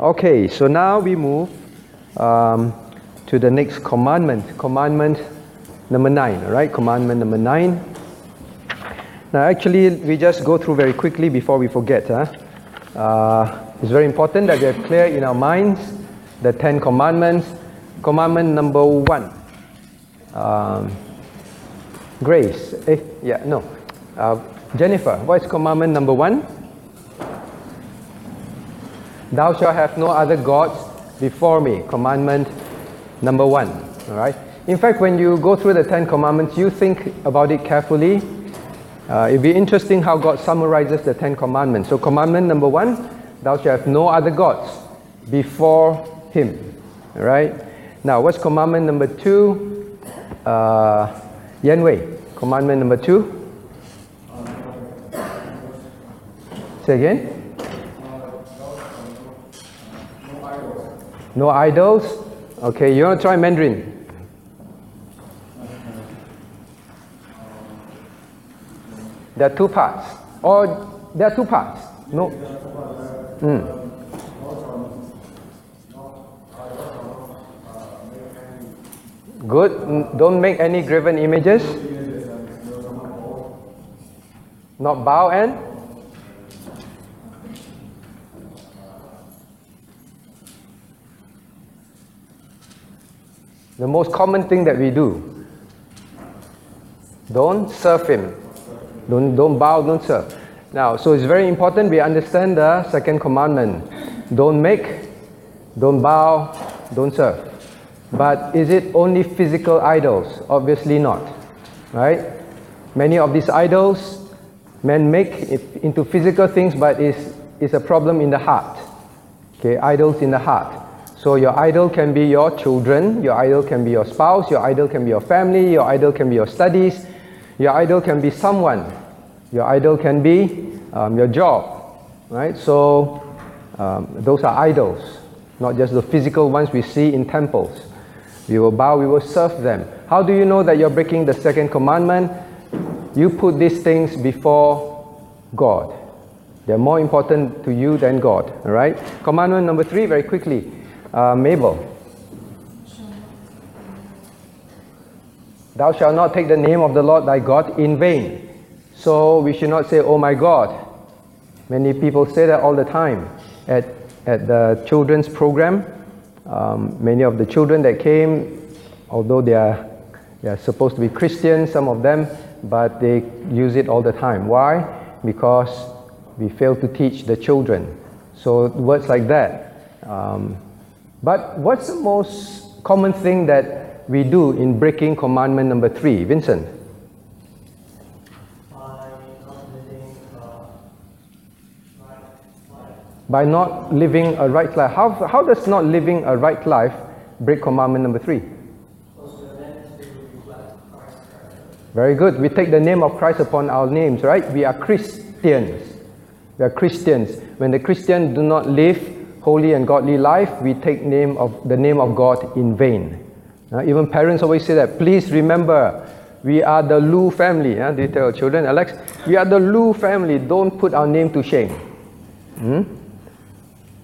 Okay, so now we move um, to the next commandment. Commandment number nine, all right? Commandment number nine. Now, actually, we just go through very quickly before we forget. Huh? Uh, it's very important that we are clear in our minds the Ten Commandments. Commandment number one. Um, Grace. Eh, yeah, no. Uh, Jennifer, what is commandment number one? Thou shalt have no other gods before me. Commandment number one. All right. In fact, when you go through the Ten Commandments, you think about it carefully. Uh, it'd be interesting how God summarizes the Ten Commandments. So, commandment number one: Thou shalt have no other gods before Him. All right. Now, what's commandment number two? Uh, Yan Wei. Commandment number two. Say again. No idols. Okay, you want to try Mandarin? There are two parts. Or there are two parts. No. Mm. Good. Don't make any graven images. Not bow and the most common thing that we do. Don't serve him. Don't, don't bow, don't serve. Now, so it's very important we understand the second commandment. Don't make, don't bow, don't serve. But is it only physical idols? Obviously not. Right? Many of these idols, men make into physical things, but it's, it's a problem in the heart. Okay, idols in the heart. So your idol can be your children, your idol can be your spouse, your idol can be your family, your idol can be your studies, your idol can be someone, your idol can be um, your job, right? So um, those are idols, not just the physical ones we see in temples. We will bow, we will serve them. How do you know that you're breaking the second commandment? You put these things before God. They're more important to you than God, all right? Commandment number three, very quickly. Uh, Mabel. Thou shalt not take the name of the Lord thy God in vain. So we should not say, Oh my God. Many people say that all the time. At, at the children's program, um, many of the children that came, although they are, they are supposed to be Christians, some of them, but they use it all the time. Why? Because we fail to teach the children. So words like that. Um, but what's the most common thing that we do in breaking commandment number three? Vincent? By not living a right life. How, how does not living a right life break commandment number three? Very good. We take the name of Christ upon our names, right? We are Christians. We are Christians. When the Christians do not live holy and godly life, we take name of the name of God in vain. Uh, even parents always say that. Please remember, we are the Lu family. Uh, you tell children, Alex? We are the Lu family. Don't put our name to shame. Hmm?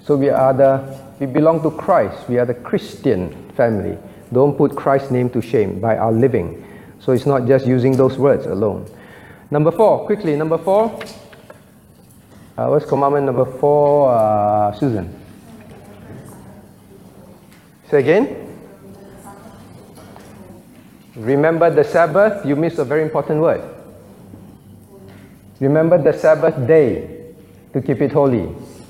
So we are the we belong to Christ. We are the Christian family. Don't put Christ's name to shame by our living. So it's not just using those words alone. Number four, quickly. Number four. Uh, what's commandment number four, uh, Susan? Say again. Remember the Sabbath. You missed a very important word. Remember the Sabbath day to keep it holy.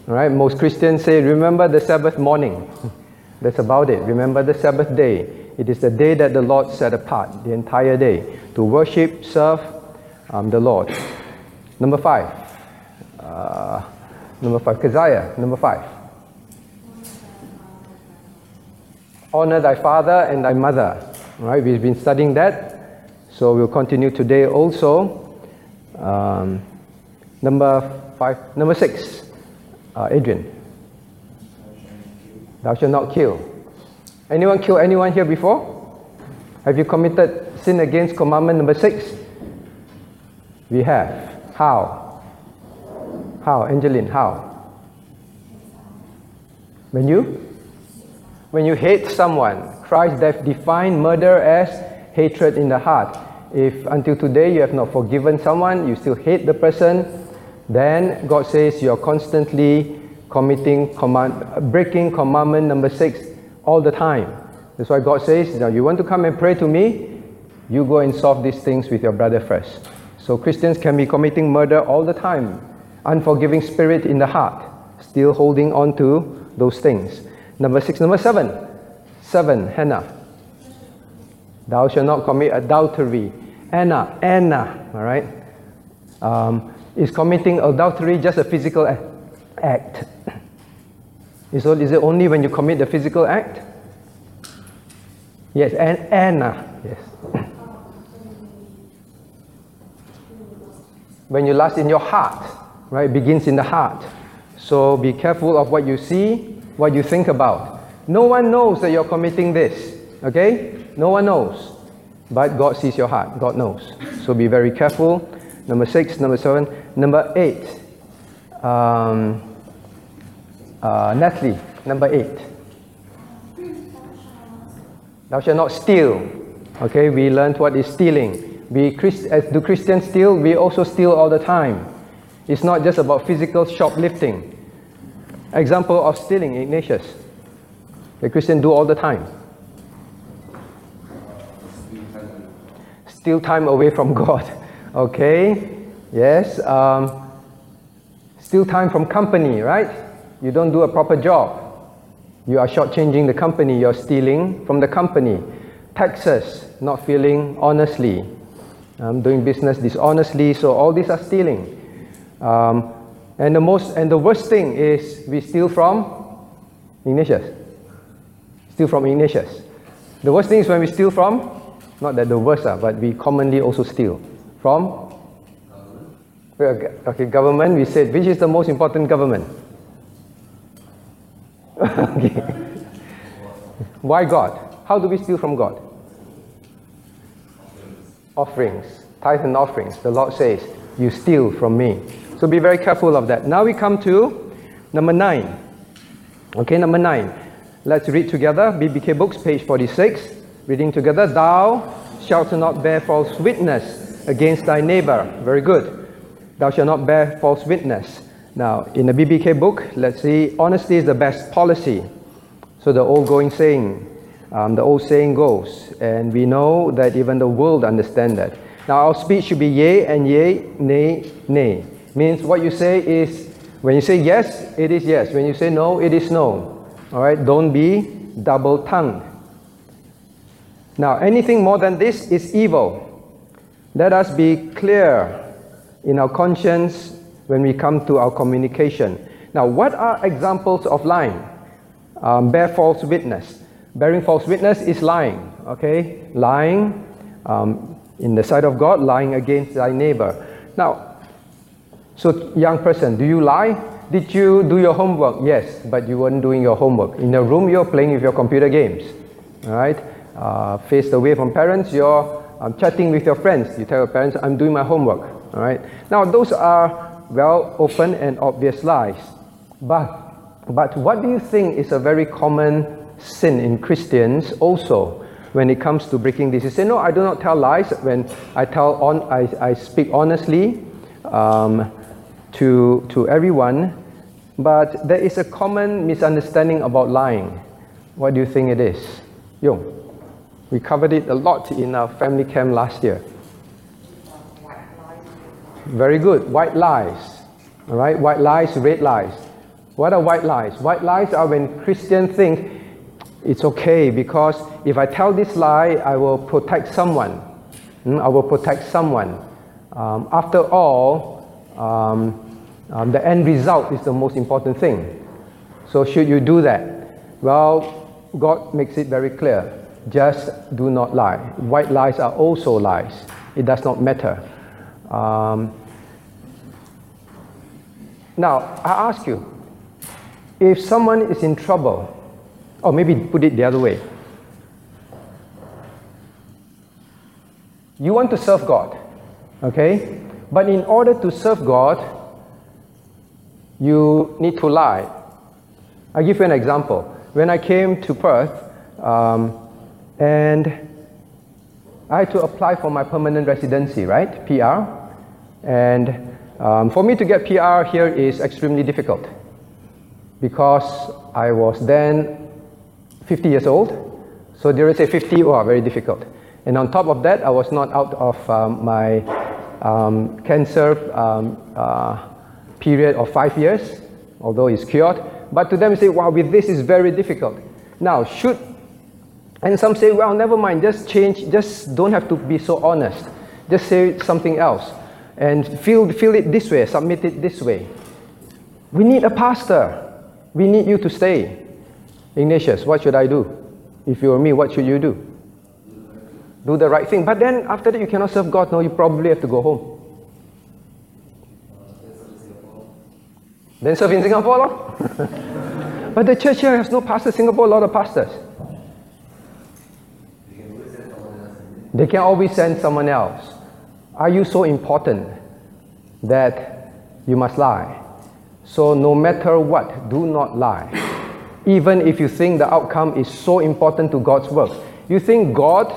All right. Most Christians say, remember the Sabbath morning. That's about it. Remember the Sabbath day. It is the day that the Lord set apart, the entire day, to worship, serve um, the Lord. Number five. Uh, number five. Keziah. Number five. Honor thy father and thy mother. Right. We've been studying that. So we'll continue today also. Um, number five. Number six. Uh, Adrian. Thou shalt not kill. Anyone kill anyone here before? Have you committed sin against commandment number six? We have. How? How, Angeline? How? When you? When you hate someone, Christ def- defined murder as hatred in the heart. If until today you have not forgiven someone, you still hate the person, then God says you're constantly committing command, breaking commandment number six all the time. That's why God says, now you want to come and pray to me, you go and solve these things with your brother first. So Christians can be committing murder all the time, unforgiving spirit in the heart, still holding on to those things. Number six, number seven. Seven, Hannah. Thou shalt not commit adultery. Anna, Anna, all right, um, is committing adultery just a physical act. Is it only when you commit the physical act? Yes, and Anna, yes. when you lust in your heart, right, It begins in the heart. So be careful of what you see, what you think about. No one knows that you're committing this, okay? No one knows. But God sees your heart. God knows. So be very careful. Number six, number seven. Number eight. Um, uh, Natalie, number eight. Thou shalt not steal. Okay, we learned what is stealing. We Christ, as do Christians steal? We also steal all the time. It's not just about physical shoplifting. Example of stealing, Ignatius. The Christian do all the time. Steal time away from God. Okay? Yes. Um, steal time from company, right? You don't do a proper job. You are shortchanging the company. You're stealing from the company. Taxes, not feeling honestly. Um, doing business dishonestly. So all these are stealing. Um, and the most and the worst thing is we steal from Ignatius. Steal from Ignatius. The worst thing is when we steal from, not that the worst are, but we commonly also steal from. Okay, government. We said which is the most important government. okay. Why God? How do we steal from God? Offerings, tithe and offerings. The Lord says, "You steal from me." So be very careful of that. Now we come to number nine. Okay, number nine. Let's read together. BBK Books, page 46. Reading together. Thou shalt not bear false witness against thy neighbor. Very good. Thou shalt not bear false witness. Now, in the BBK book, let's see, honesty is the best policy. So the old going saying, um, the old saying goes, and we know that even the world understand that. Now, our speech should be yea and yea, nay, nay means what you say is when you say yes, it is yes. When you say no, it is no. All right, don't be double tongued. Now, anything more than this is evil. Let us be clear in our conscience when we come to our communication. Now, what are examples of lying? Um, bear false witness. Bearing false witness is lying. Okay, lying um, in the sight of God, lying against thy neighbor. Now, so, young person, do you lie? Did you do your homework? Yes, but you weren't doing your homework. In the room, you're playing with your computer games. All right? Uh, faced away from parents, you're um, chatting with your friends. You tell your parents, I'm doing my homework. All right? Now, those are well open and obvious lies. But, but what do you think is a very common sin in Christians also when it comes to breaking this? You say, No, I do not tell lies. When I tell on, I, I speak honestly. Um, to, to everyone, but there is a common misunderstanding about lying. What do you think it is? Yo, we covered it a lot in our family camp last year. Very good. White lies. All right, white lies, red lies. What are white lies? White lies are when Christians think it's okay because if I tell this lie, I will protect someone. Hmm, I will protect someone. Um, after all, um, um, the end result is the most important thing. So, should you do that? Well, God makes it very clear just do not lie. White lies are also lies, it does not matter. Um, now, I ask you if someone is in trouble, or maybe put it the other way, you want to serve God, okay? But in order to serve God, you need to lie. I'll give you an example. When I came to Perth, um, and I had to apply for my permanent residency, right? PR. And um, for me to get PR here is extremely difficult because I was then 50 years old. So there is a 50, oh, very difficult. And on top of that, I was not out of um, my um, cancer um, uh, period of five years, although it's cured. But to them, they say, wow, with this is very difficult. Now, should, and some say, well, never mind, just change, just don't have to be so honest. Just say something else. And feel, feel it this way, submit it this way. We need a pastor. We need you to stay. Ignatius, what should I do? If you were me, what should you do? Do the right thing. But then after that, you cannot serve God. No, you probably have to go home. Then serve in Singapore, lor. but the church here has no pastor. Singapore, a lot of pastors. They can always send someone else. Are you so important that you must lie? So, no matter what, do not lie. Even if you think the outcome is so important to God's work. You think God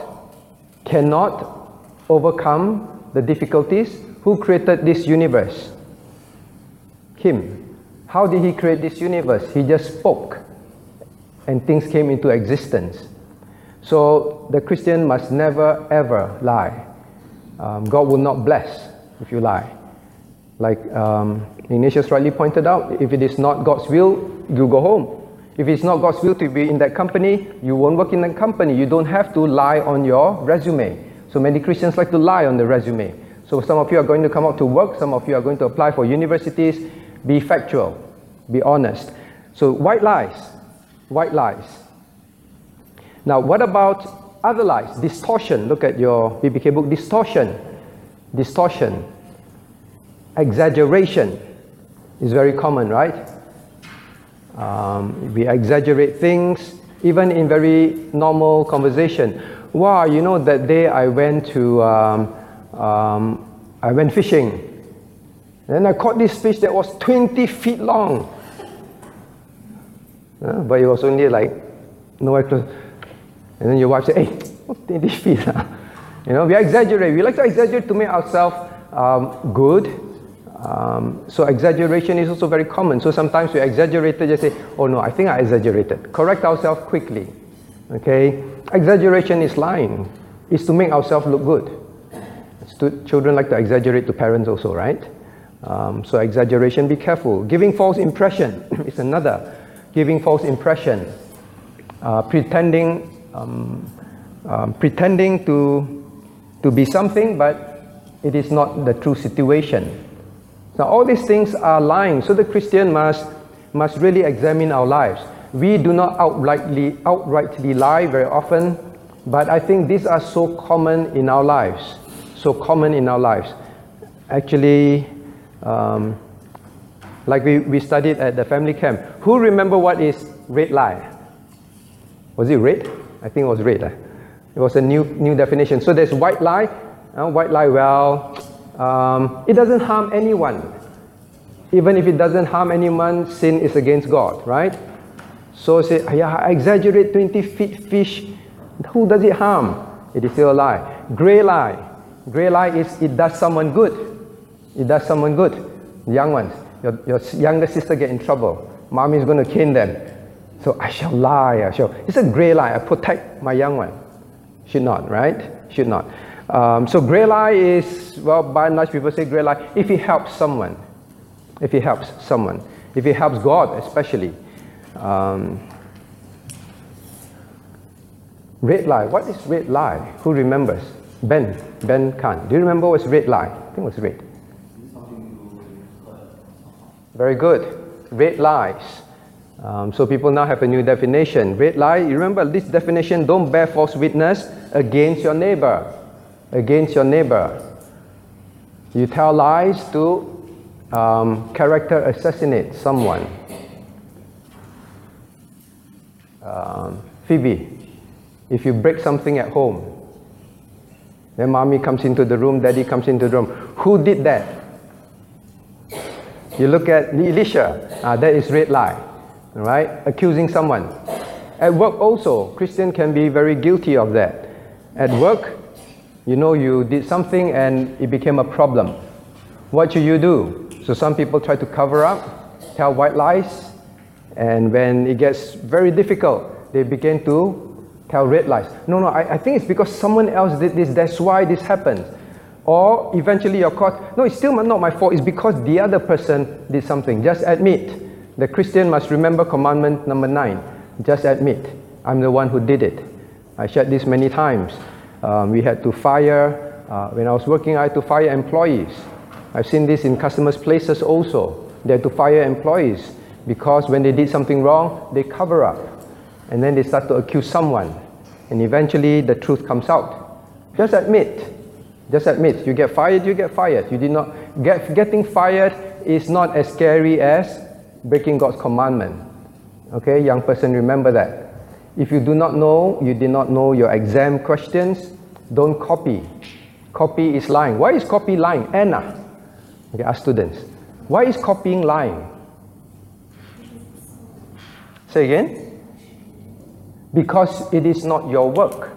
cannot overcome the difficulties? Who created this universe? Him. How did he create this universe? He just spoke and things came into existence. So the Christian must never ever lie. Um, God will not bless if you lie. Like um, Ignatius rightly pointed out, if it is not God's will, you go home. If it's not God's will to be in that company, you won't work in that company. You don't have to lie on your resume. So many Christians like to lie on the resume. So some of you are going to come out to work, some of you are going to apply for universities, be factual, be honest. So, white lies, white lies. Now, what about other lies? Distortion. Look at your BBK book. Distortion. Distortion. Exaggeration is very common, right? Um, we exaggerate things, even in very normal conversation. Wow, you know, that day I went to, um, um, I went fishing then I caught this fish that was 20 feet long. Uh, but it was only like nowhere close. And then your wife said, hey, what's 20 feet? you know, we exaggerate. We like to exaggerate to make ourselves um, good. Um, so exaggeration is also very common. So sometimes we exaggerate, just say, oh no, I think I exaggerated. Correct ourselves quickly. Okay? Exaggeration is lying. It's to make ourselves look good. children like to exaggerate to parents also, right? Um, so exaggeration, be careful. Giving false impression is another. Giving false impression. Uh, pretending, um, um, pretending to, to be something, but it is not the true situation. Now all these things are lying. So the Christian must, must really examine our lives. We do not outrightly, outrightly lie very often, but I think these are so common in our lives. So common in our lives. Actually, um, like we, we studied at the family camp. Who remember what is red lie? Was it red? I think it was red. Eh? It was a new, new definition. So there's white lie. Uh, white lie, well, um, it doesn't harm anyone. Even if it doesn't harm anyone, sin is against God, right? So say, yeah, I exaggerate 20 feet fish. Who does it harm? It is still a lie. Gray lie. Gray lie is it does someone good. It does someone good. Young ones, your, your younger sister get in trouble. Mommy is going to cane them. So I shall lie. I shall. It's a gray lie. I protect my young one. Should not, right? Should not. Um, so gray lie is, well, by and large, people say gray lie if it helps someone. If it helps someone. If it helps God, especially. Um, red lie. What is red lie? Who remembers? Ben. Ben Khan. Do you remember what's red lie? I think it was red. Very good. Red lies. Um, so people now have a new definition. Red lie, you remember this definition don't bear false witness against your neighbor. Against your neighbor. You tell lies to um, character assassinate someone. Um, Phoebe, if you break something at home, then mommy comes into the room, daddy comes into the room. Who did that? You look at Elisha, uh, that is red lie. right? Accusing someone. At work also, Christian can be very guilty of that. At work, you know you did something and it became a problem. What should you do? So some people try to cover up, tell white lies, and when it gets very difficult, they begin to tell red lies. No, no, I, I think it's because someone else did this, that's why this happened. Or eventually you're caught, no, it's still not my fault, it's because the other person did something. Just admit. The Christian must remember commandment number nine just admit, I'm the one who did it. I shared this many times. Um, we had to fire, uh, when I was working, I had to fire employees. I've seen this in customers' places also. They had to fire employees because when they did something wrong, they cover up. And then they start to accuse someone. And eventually the truth comes out. Just admit. Just admit. You get fired, you get fired. You did not get getting fired is not as scary as breaking God's commandment. Okay, young person, remember that. If you do not know, you did not know your exam questions, don't copy. Copy is lying. Why is copy lying? Anna. Okay, ask students. Why is copying lying? Say again. Because it is not your work.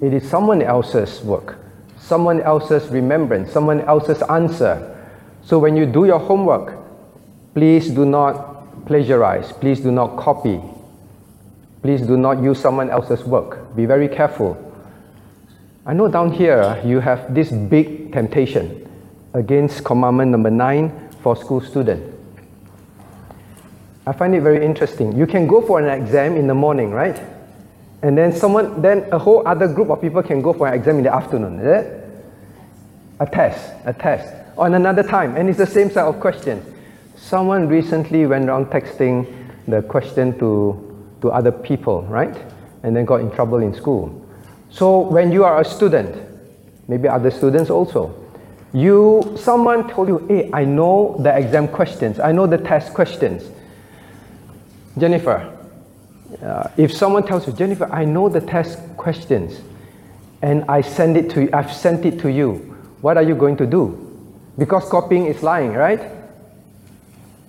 It is someone else's work. Someone else's remembrance, someone else's answer. So when you do your homework, please do not plagiarize. Please do not copy. Please do not use someone else's work. Be very careful. I know down here you have this big temptation against commandment number nine for school student. I find it very interesting. You can go for an exam in the morning, right? And then someone, then a whole other group of people can go for an exam in the afternoon, is it? A test, a test, on another time, and it's the same set of questions. Someone recently went around texting the question to, to other people, right? And then got in trouble in school. So when you are a student, maybe other students also, you, someone told you, hey, I know the exam questions, I know the test questions. Jennifer, uh, if someone tells you, Jennifer, I know the test questions, and I send it to you, I've sent it to you, what are you going to do? Because copying is lying, right?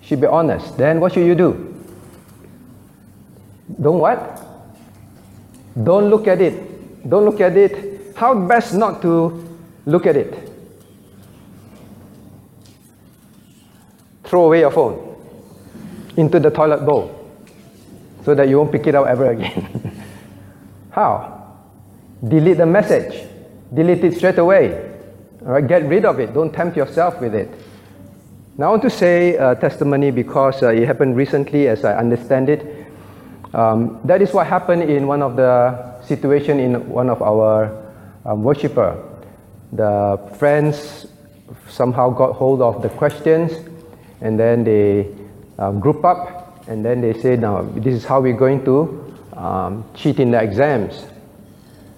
should be honest. Then what should you do? Don't what? Don't look at it. Don't look at it. How best not to look at it? Throw away your phone into the toilet bowl so that you won't pick it up ever again. How? Delete the message. Delete it straight away. All right, get rid of it. Don't tempt yourself with it. Now I want to say testimony because uh, it happened recently as I understand it. Um, that is what happened in one of the situation in one of our um, worshiper. The friends somehow got hold of the questions and then they um, group up and then they say now this is how we're going to um, cheat in the exams.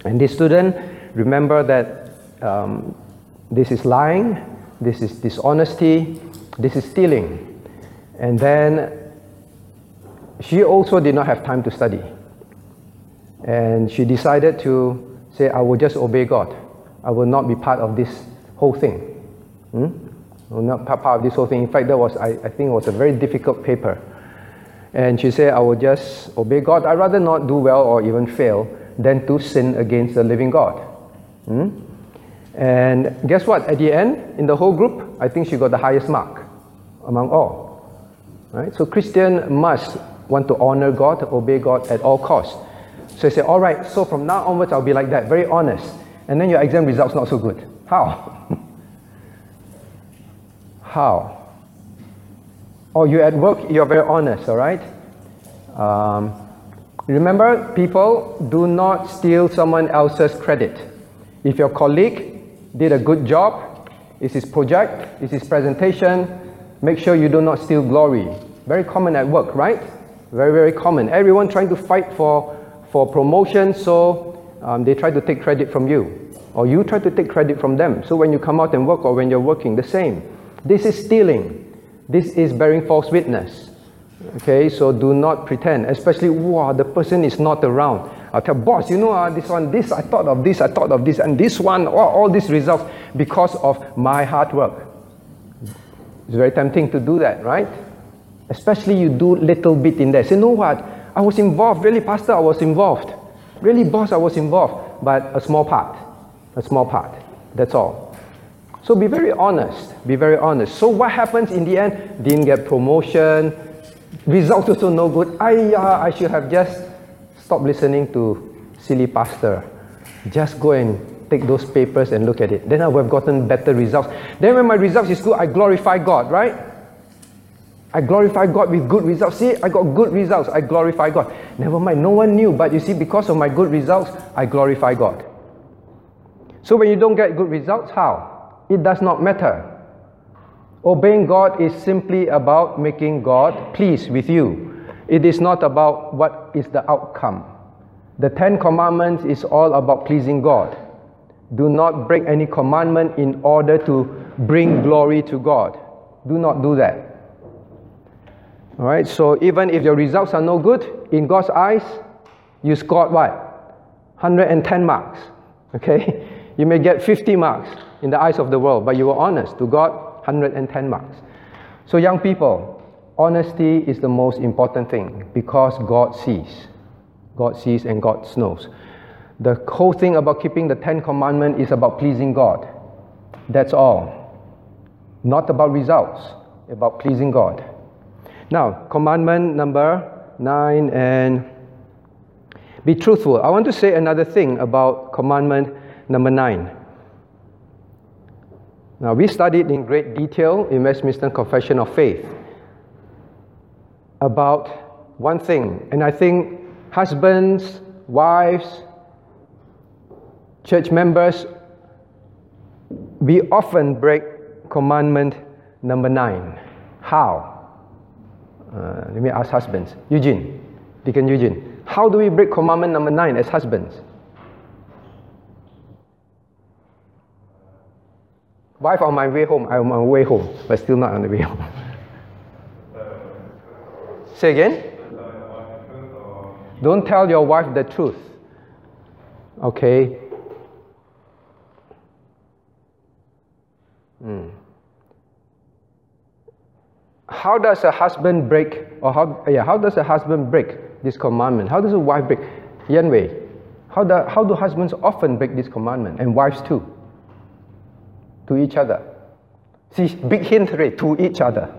And this student remember that um, this is lying, this is dishonesty, this is stealing. And then she also did not have time to study. And she decided to say, I will just obey God. I will not be part of this whole thing. Hmm? I will not part of this whole thing. In fact, that was, I, I think, it was a very difficult paper. And she said, I will just obey God. I'd rather not do well or even fail than to sin against the living God. Hmm? And guess what? At the end, in the whole group, I think she got the highest mark among all. Right? So Christian must want to honor God, obey God at all costs. So you said, all right, so from now onwards I'll be like that, very honest. And then your exam results not so good. How? How? Or you're at work, you're very honest, all right? Um, remember, people do not steal someone else's credit. If your colleague did a good job, it's his project, it's his presentation, Make sure you do not steal glory. Very common at work, right? Very, very common. Everyone trying to fight for, for promotion, so um, they try to take credit from you. Or you try to take credit from them. So when you come out and work or when you're working, the same. This is stealing. This is bearing false witness. Okay, so do not pretend, especially, wow, the person is not around. I'll tell boss, you know, uh, this one, this, I thought of this, I thought of this, and this one, all, all these results because of my hard work. It's very tempting to do that, right? Especially you do little bit in there. Say, you know what? I was involved. Really, Pastor, I was involved. Really, boss, I was involved. But a small part. A small part. That's all. So be very honest. Be very honest. So what happens in the end? Didn't get promotion. Results also no good. I, uh, I should have just stopped listening to silly pastor. Just go and take those papers and look at it. Then I would have gotten better results. Then when my results is good, I glorify God, right? I glorify God with good results. See, I got good results. I glorify God. Never mind, no one knew, but you see, because of my good results, I glorify God. So when you don't get good results, how? It does not matter. Obeying God is simply about making God pleased with you. It is not about what is the outcome. The Ten Commandments is all about pleasing God. Do not break any commandment in order to bring glory to God. Do not do that. All right, so even if your results are no good, in God's eyes, you scored what? 110 marks. Okay? You may get 50 marks in the eyes of the world, but you were honest to God, 110 marks. So, young people, honesty is the most important thing because God sees. God sees and God knows. The whole thing about keeping the Ten Commandments is about pleasing God. That's all. Not about results, about pleasing God. Now, commandment number nine and be truthful. I want to say another thing about commandment number nine. Now, we studied in great detail in Westminster Confession of Faith about one thing, and I think husbands, wives, church members, we often break commandment number nine. How? Uh, let me ask husbands. Eugene, Deacon Eugene, how do we break commandment number nine as husbands? Wife on my way home, I'm on my way home, but still not on the way home. Say again? Don't tell your wife the truth. Okay? Hmm. How does a husband break, or how, yeah, how does a husband break this commandment? How does a wife break? Yan Wei, how do, how do husbands often break this commandment, and wives too? To each other. See, big hint, right? To each other.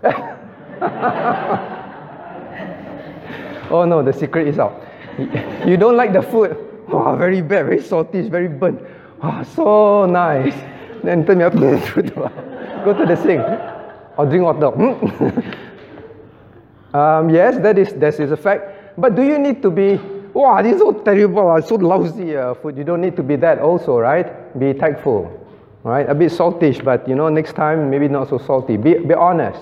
oh no, the secret is out. You don't like the food. Oh, very bad, very salty, very burnt. Oh, so nice. Then turn me up go to the sink or drink water. um, yes, that is that is a fact. But do you need to be? Wow, this is so terrible, uh, so lousy uh, food. You don't need to be that also, right? Be tactful, right? A bit saltish, but you know, next time maybe not so salty. Be be honest.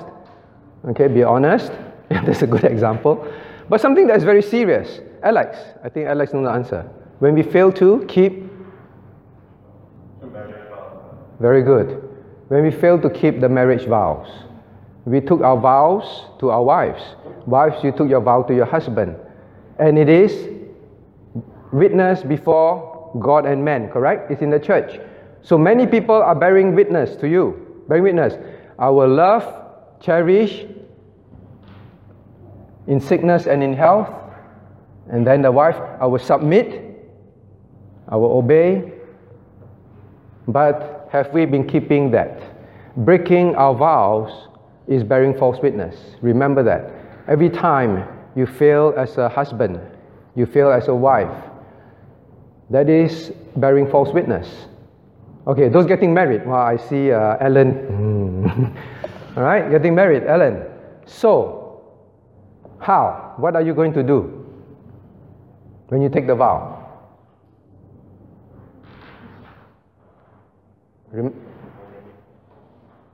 Okay, be honest. That's a good example. But something that's very serious. Alex, I think Alex knows the answer. When we fail to keep. Very good. When we fail to keep the marriage vows. We took our vows to our wives. Wives, you took your vow to your husband. And it is witness before God and man, correct? It's in the church. So many people are bearing witness to you. Bearing witness. I will love, cherish, in sickness and in health. And then the wife, I will submit, I will obey. But have we been keeping that? Breaking our vows is bearing false witness. Remember that. Every time you fail as a husband, you fail as a wife, that is bearing false witness. Okay, those getting married. Well, I see uh, Ellen. All right, getting married, Ellen. So, how? What are you going to do when you take the vow?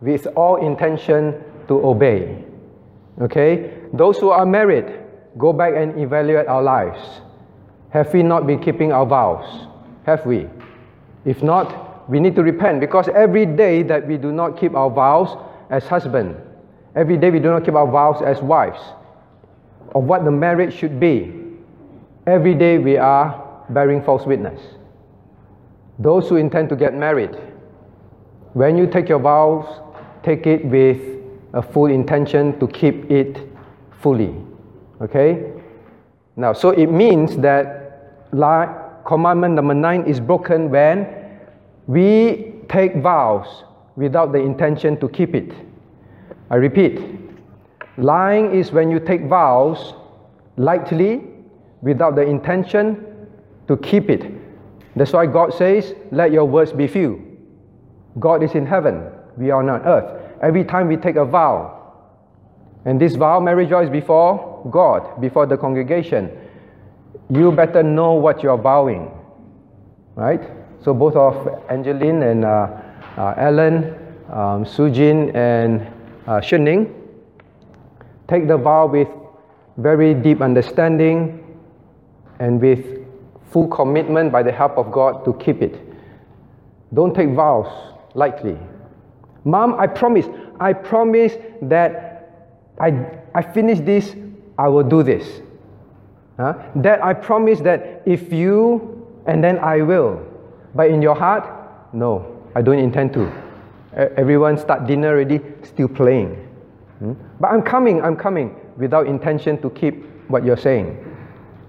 With all intention to obey. Okay? Those who are married, go back and evaluate our lives. Have we not been keeping our vows? Have we? If not, we need to repent because every day that we do not keep our vows as husband, every day we do not keep our vows as wives, of what the marriage should be, every day we are bearing false witness. Those who intend to get married, when you take your vows, take it with a full intention to keep it fully. Okay? Now, so it means that commandment number nine is broken when we take vows without the intention to keep it. I repeat, lying is when you take vows lightly without the intention to keep it. That's why God says, Let your words be few. God is in heaven, we are on earth. Every time we take a vow, and this vow, marriage vow, is before God, before the congregation, you better know what you're vowing. Right? So both of Angeline and uh, uh, Ellen, um, Sujin, and uh, Shuning take the vow with very deep understanding and with full commitment by the help of God to keep it. Don't take vows lightly. Mom, I promise, I promise that I, I finish this, I will do this. Huh? That I promise that if you, and then I will. But in your heart, no, I don't intend to. Everyone start dinner already, still playing. Hmm? But I'm coming, I'm coming, without intention to keep what you're saying.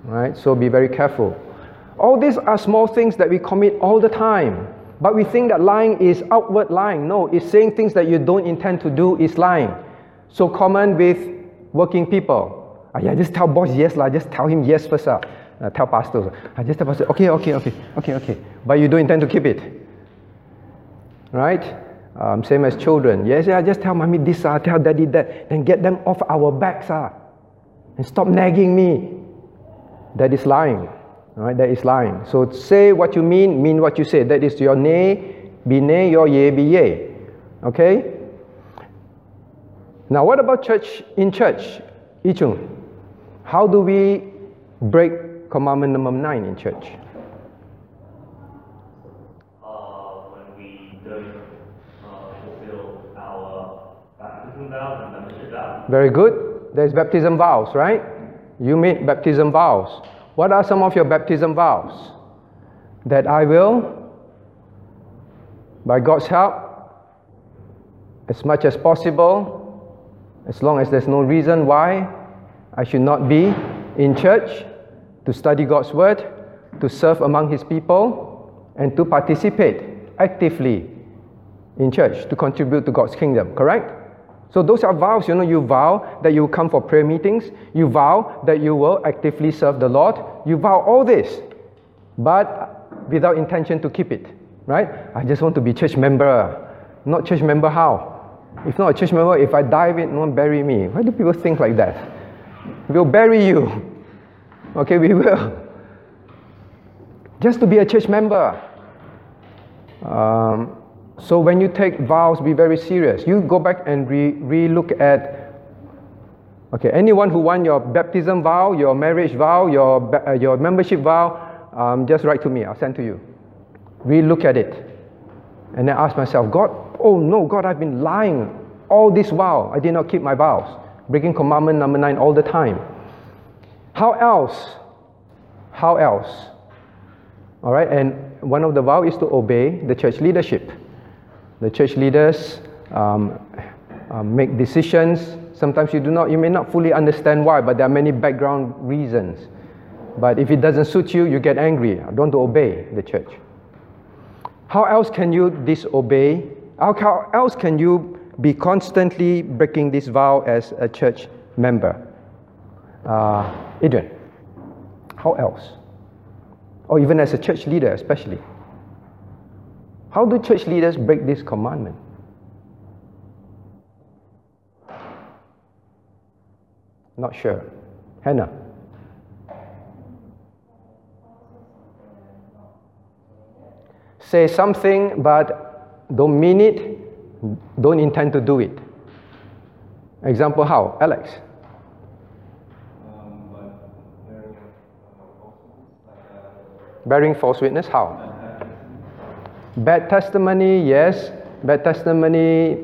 Right? So be very careful. All these are small things that we commit all the time. But we think that lying is outward lying. No, it's saying things that you don't intend to do is lying. So common with working people. Ah, yeah, just tell boss yes lah. Just tell him yes first lah. Uh, tell pastors. I just tell pastor, okay, okay, okay, okay, okay. But you don't intend to keep it. Right? Um, same as children. Yes, yeah, just tell mommy this, uh, tell daddy that, Then get them off our backs. Uh, and stop nagging me. That is lying. Right? That is lying. So say what you mean, mean what you say. That is your nay, be nay, your yea, be yea. Okay? Now, what about church in church? Ichung, how do we break commandment number nine in church? Uh, when we don't uh, fulfill our baptism vows and membership vows. Very good. There's baptism vows, right? You made baptism vows. What are some of your baptism vows? That I will, by God's help, as much as possible, as long as there's no reason why I should not be in church, to study God's word, to serve among His people, and to participate actively in church to contribute to God's kingdom, correct? So those are vows, you know, you vow that you come for prayer meetings, you vow that you will actively serve the Lord, you vow all this, but without intention to keep it, right? I just want to be church member. Not church member how? If not a church member, if I die, it one bury me. Why do people think like that? We'll bury you. Okay, we will. Just to be a church member. Um, so when you take vows, be very serious. You go back and re look at. Okay, anyone who won your baptism vow, your marriage vow, your uh, your membership vow, um, just write to me. I'll send to you. Re-look at it, and then ask myself, God, oh no, God, I've been lying all this while. I did not keep my vows, breaking commandment number nine all the time. How else? How else? All right, and one of the vow is to obey the church leadership. The church leaders um, um, make decisions. Sometimes you do not, you may not fully understand why, but there are many background reasons. But if it doesn't suit you, you get angry. Don't obey the church. How else can you disobey? How else can you be constantly breaking this vow as a church member? Uh, Adrian, how else? Or even as a church leader, especially. How do church leaders break this commandment? Not sure. Hannah. Say something but don't mean it, don't intend to do it. Example how? Alex. Bearing false witness, how? Bad testimony, yes. Bad testimony,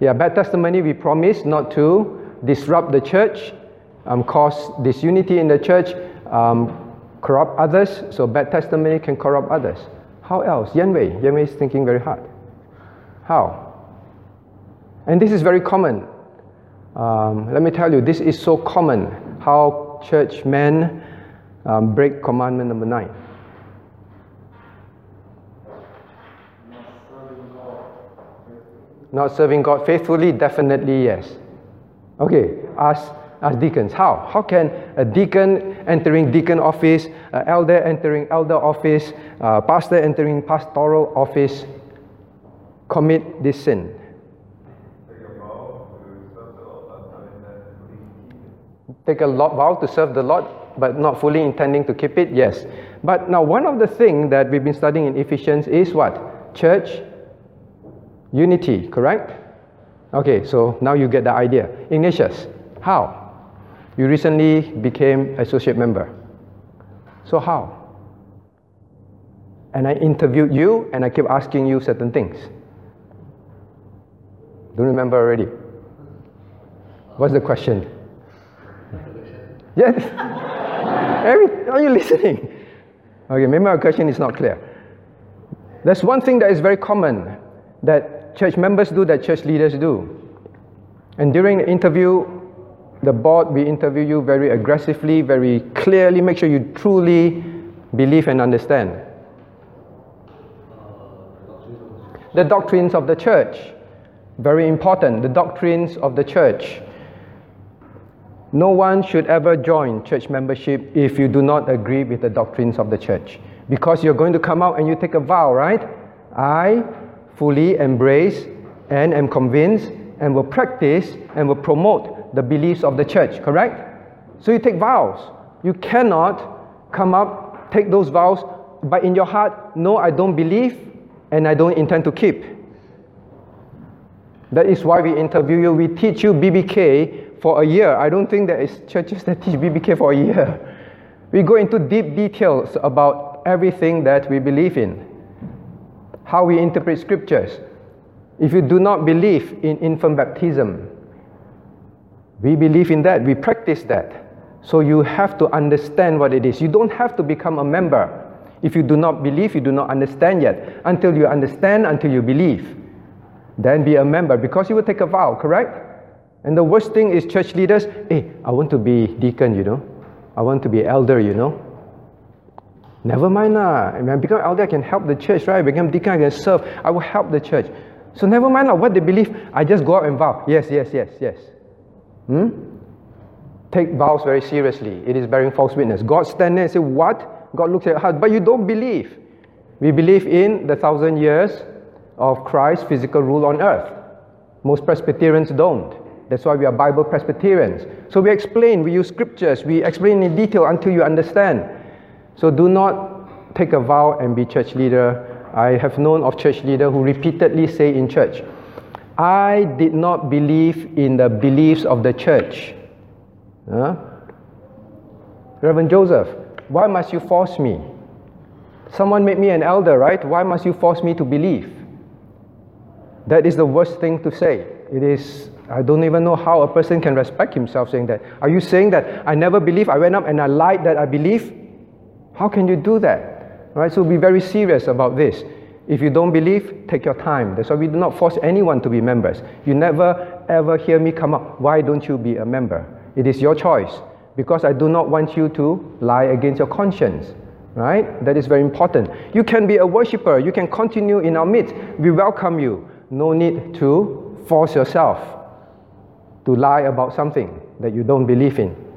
yeah, bad testimony, we promise not to disrupt the church um, cause disunity in the church, um, corrupt others, so bad testimony can corrupt others. How else? Yanwei. Yanwei is thinking very hard. How? And this is very common. Um, let me tell you, this is so common how church men um, break commandment number nine. Not serving God faithfully, definitely yes. Okay, ask, ask deacons. How? How can a deacon entering deacon office, uh, elder entering elder office, uh, pastor entering pastoral office commit this sin? Take a vow to serve the Lord, but not fully intending to keep it? Yes. But now, one of the things that we've been studying in Ephesians is what? Church unity, correct? Okay, so now you get the idea. Ignatius, how? You recently became associate member. So how? And I interviewed you and I keep asking you certain things. Don't remember already. What's the question? Yes. Every, are you listening? Okay, maybe my question is not clear. There's one thing that is very common that church members do, that church leaders do. And during the interview, the board will interview you very aggressively, very clearly, make sure you truly believe and understand. The doctrines of the church, very important. The doctrines of the church. No one should ever join church membership if you do not agree with the doctrines of the church. Because you're going to come out and you take a vow, right? I fully embrace and am convinced and will practice and will promote the beliefs of the church, correct? So you take vows. You cannot come up, take those vows, but in your heart, no, I don't believe and I don't intend to keep. That is why we interview you. We teach you BBK for a year. I don't think there is churches that teach BBK for a year. We go into deep details about everything that we believe in, how we interpret scriptures. If you do not believe in infant baptism, we believe in that, we practice that. So you have to understand what it is. You don't have to become a member. If you do not believe, you do not understand yet. Until you understand, until you believe, then be a member because you will take a vow, correct? And the worst thing is church leaders, hey, I want to be deacon, you know. I want to be elder, you know. Never mind lah. When I become elder, I can help the church, right? I become deacon, I can serve. I will help the church. So never mind lah. What they believe, I just go out and vow. Yes, yes, yes, yes. Hmm? Take vows very seriously. It is bearing false witness. God stand there and say, What? God looks at your heart, but you don't believe. We believe in the thousand years of Christ's physical rule on earth. Most Presbyterians don't. That's why we are Bible Presbyterians. So we explain, we use scriptures, we explain in detail until you understand. So do not take a vow and be church leader. I have known of church leader who repeatedly say in church, I did not believe in the beliefs of the church. Huh? Reverend Joseph, why must you force me? Someone made me an elder, right? Why must you force me to believe? That is the worst thing to say. It is, I don't even know how a person can respect himself saying that. Are you saying that I never believe, I went up and I lied that I believe? How can you do that? Right? So be very serious about this. If you don't believe, take your time. That's why we do not force anyone to be members. You never ever hear me come up, why don't you be a member? It is your choice because I do not want you to lie against your conscience. Right? That is very important. You can be a worshiper, you can continue in our midst. We welcome you. No need to force yourself to lie about something that you don't believe in.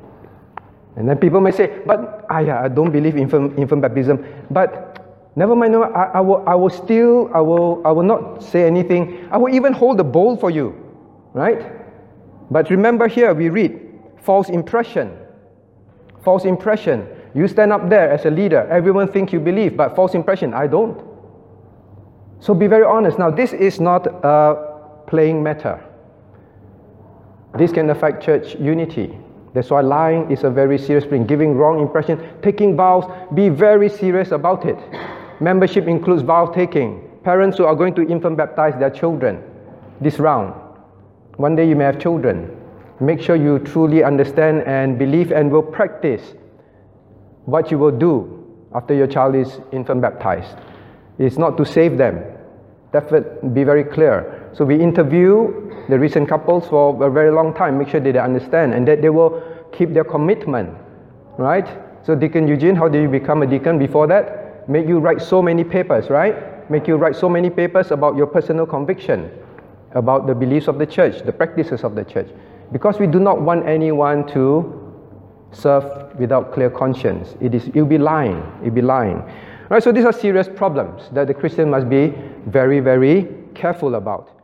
And then people may say, but ah, I don't believe in infant, infant baptism. But never mind, no, I, I, will, I will still, I will, I will not say anything. I will even hold the bowl for you, right? But remember here, we read false impression. False impression. You stand up there as a leader, everyone think you believe, but false impression, I don't. So be very honest. Now, this is not a playing matter. This can affect church unity. That's why lying is a very serious thing. Giving wrong impression, taking vows, be very serious about it. Membership includes vow taking. Parents who are going to infant baptize their children this round. One day you may have children. make sure you truly understand and believe and will practice what you will do after your child is infant baptized. It's not to save them. Definitely be very clear. So we interview the recent couples for a very long time, make sure that they understand and that they will keep their commitment. Right? So Deacon Eugene, how did you become a deacon before that? Make you write so many papers, right? Make you write so many papers about your personal conviction, about the beliefs of the church, the practices of the church. Because we do not want anyone to serve without clear conscience. It is you'll be lying. You'll be lying. Right, so these are serious problems that the Christian must be very, very careful about.